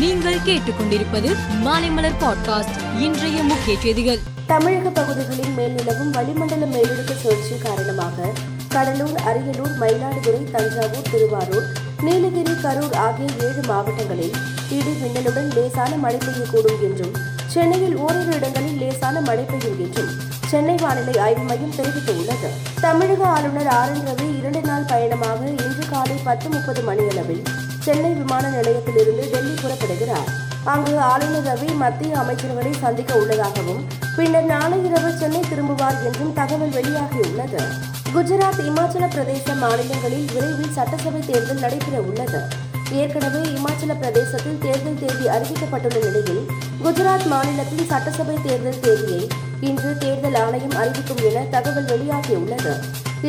நீங்கள் கேட்டுக்கொண்டிருப்பது மாலைமலர் பாட்காஸ்ட் இன்றைய முக்கிய செய்திகள். தமிழக பகுதிகளில் மேல்நிலவும் வளிமண்டல மேலடுக்கு சுழற்சி காரணமாக கடலூர் அரியலூர் மயிலாடுதுறை தஞ்சாவூர் திருவாரூர் நீலகிரி கரூர் ஆகிய ஏழு மாவட்டங்களில் இடி மின்னலுடன் லேசான மழை பெய்யக்கூடும் என்றும் சென்னையில் ஓரிரு இடங்களில் லேசான மழை பெய்யும் என்றும் சென்னை வானிலை ஆய்வு மையம் தெரிவித்துள்ளது. தமிழக ஆளுநர் ஆர் என் ரவி இரண்டு நாள் பயணமாக இன்று காலை பத்து முப்பது மணியளவில் சென்னை விமான நிலையத்திலிருந்து டெல்லி புறப்படுகிறார். அங்கு ஆளுநர் ரவி மத்திய அமைச்சர்களை சந்திக்க உள்ளதாகவும் பின்னர் நாளை இரவு சென்னை திரும்புவார் என்றும் தகவல் வெளியாகியுள்ளது. குஜராத் இமாச்சல பிரதேச மாநிலங்களில் விரைவில் சட்டசபை தேர்தல் நடைபெற உள்ளது. ஏற்கனவே இமாச்சல பிரதேசத்தில் தேர்தல் தேதி அறிவிக்கப்பட்டுள்ள நிலையில் குஜராத் மாநிலத்தின் சட்டசபை தேர்தல் தேதியை இன்று தேர்தல் ஆணையம் அறிவிக்கும் என தகவல் வெளியாகியுள்ளது.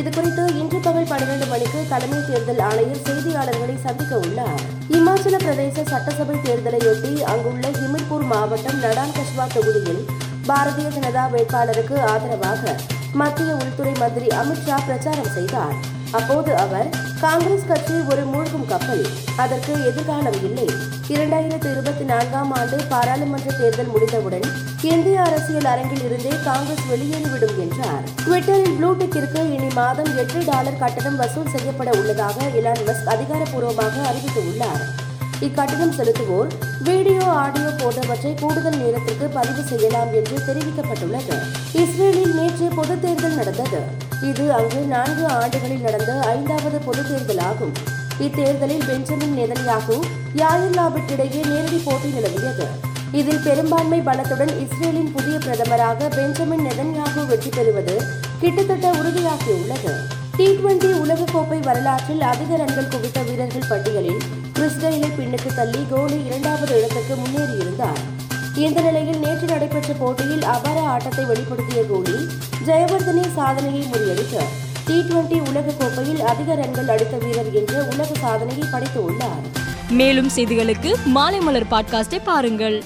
இதுகுறித்து இன்று பகல் பன்னிரண்டு மணிக்கு தலைமை தேர்தல் ஆணையர் செய்தியாளர்களை சந்திக்க உள்ளார். இமாச்சல பிரதேச சட்டசபை தேர்தலையொட்டி அங்குள்ள ஹிமிர்பூர் மாவட்டம் நடான் கஷ்வா தொகுதியில் பாரதிய ஜனதா வேட்பாளருக்கு ஆதரவாக மத்திய உள்துறை மந்திரி அமித்ஷா பிரச்சாரம் செய்தார். அப்போது அவர் காங்கிரஸ் கட்சி ஒரு மூழ்கும் கப்பல். அதற்கு எதிர்காலம் இல்லை. இரண்டாயிரத்து இருபத்தி நான்காம் ஆண்டு பாராளுமன்ற தேர்தல் முடிந்தவுடன் இந்திய அரசியல் அரங்கில் இருந்தே காங்கிரஸ் வெளியேறிவிடும் என்றார். ட்விட்டரில் ப்ளூடெக்கிற்கு இனி மாதம் எட்டு டாலர் கட்டணம் வசூல் செய்யப்பட உள்ளதாக இலான் மஸ்க் அதிகாரப்பூர்வமாக அறிவித்துள்ளார். இக்கட்டணம் செலுத்துவோர் வீடியோ ஆடியோ போன்றவற்றை கூடுதல் நேரத்திற்கு பதிவு செய்யலாம் என்று தெரிவிக்கப்பட்டுள்ளது. இஸ்ரேலில் நேற்று பொதுத் தேர்தல் நடந்தது. இது அங்கு நான்கு ஆண்டுகளில் நடந்த ஐந்தாவது பொது தேர்தல் ஆகும் இத்தேர்தலில் பெஞ்சமின் நெதன்யாகு யாயிர் லாபிட் நேரடி போட்டி நிலவியது. இதில் பெரும்பான்மை பலத்துடன் இஸ்ரேலின் புதிய பிரதமராக பெஞ்சமின் நெதன்யாகு வெற்றி பெறுவது கிட்டத்தட்ட உறுதியாகியுள்ளது. டி டுவெண்டி உலகக்கோப்பை வரலாற்றில் அதிக ரன்கள் குவித்த வீரர்கள் பட்டியலில் கிறிஸ்டெயிலை பின்னுக்கு தள்ளி கோலி இரண்டாவது இடத்துக்கு முன்னேறியிருந்தார். இந்த நிலையில் நேற்று நடைபெற்ற போட்டியில் அபார ஆட்டத்தை வெளிப்படுத்திய கோலி ஜெயவர்தனே சாதனையை முறியடித்து டி டுவெண்டி உலகக்கோப்பையில் அதிக ரன்கள் அடித்த வீரர் என்ற உலக சாதனையை படைத்துள்ளார் மேலும் செய்திகளுக்கு மாலை மலர் பாட்காஸ்டை பாருங்கள்.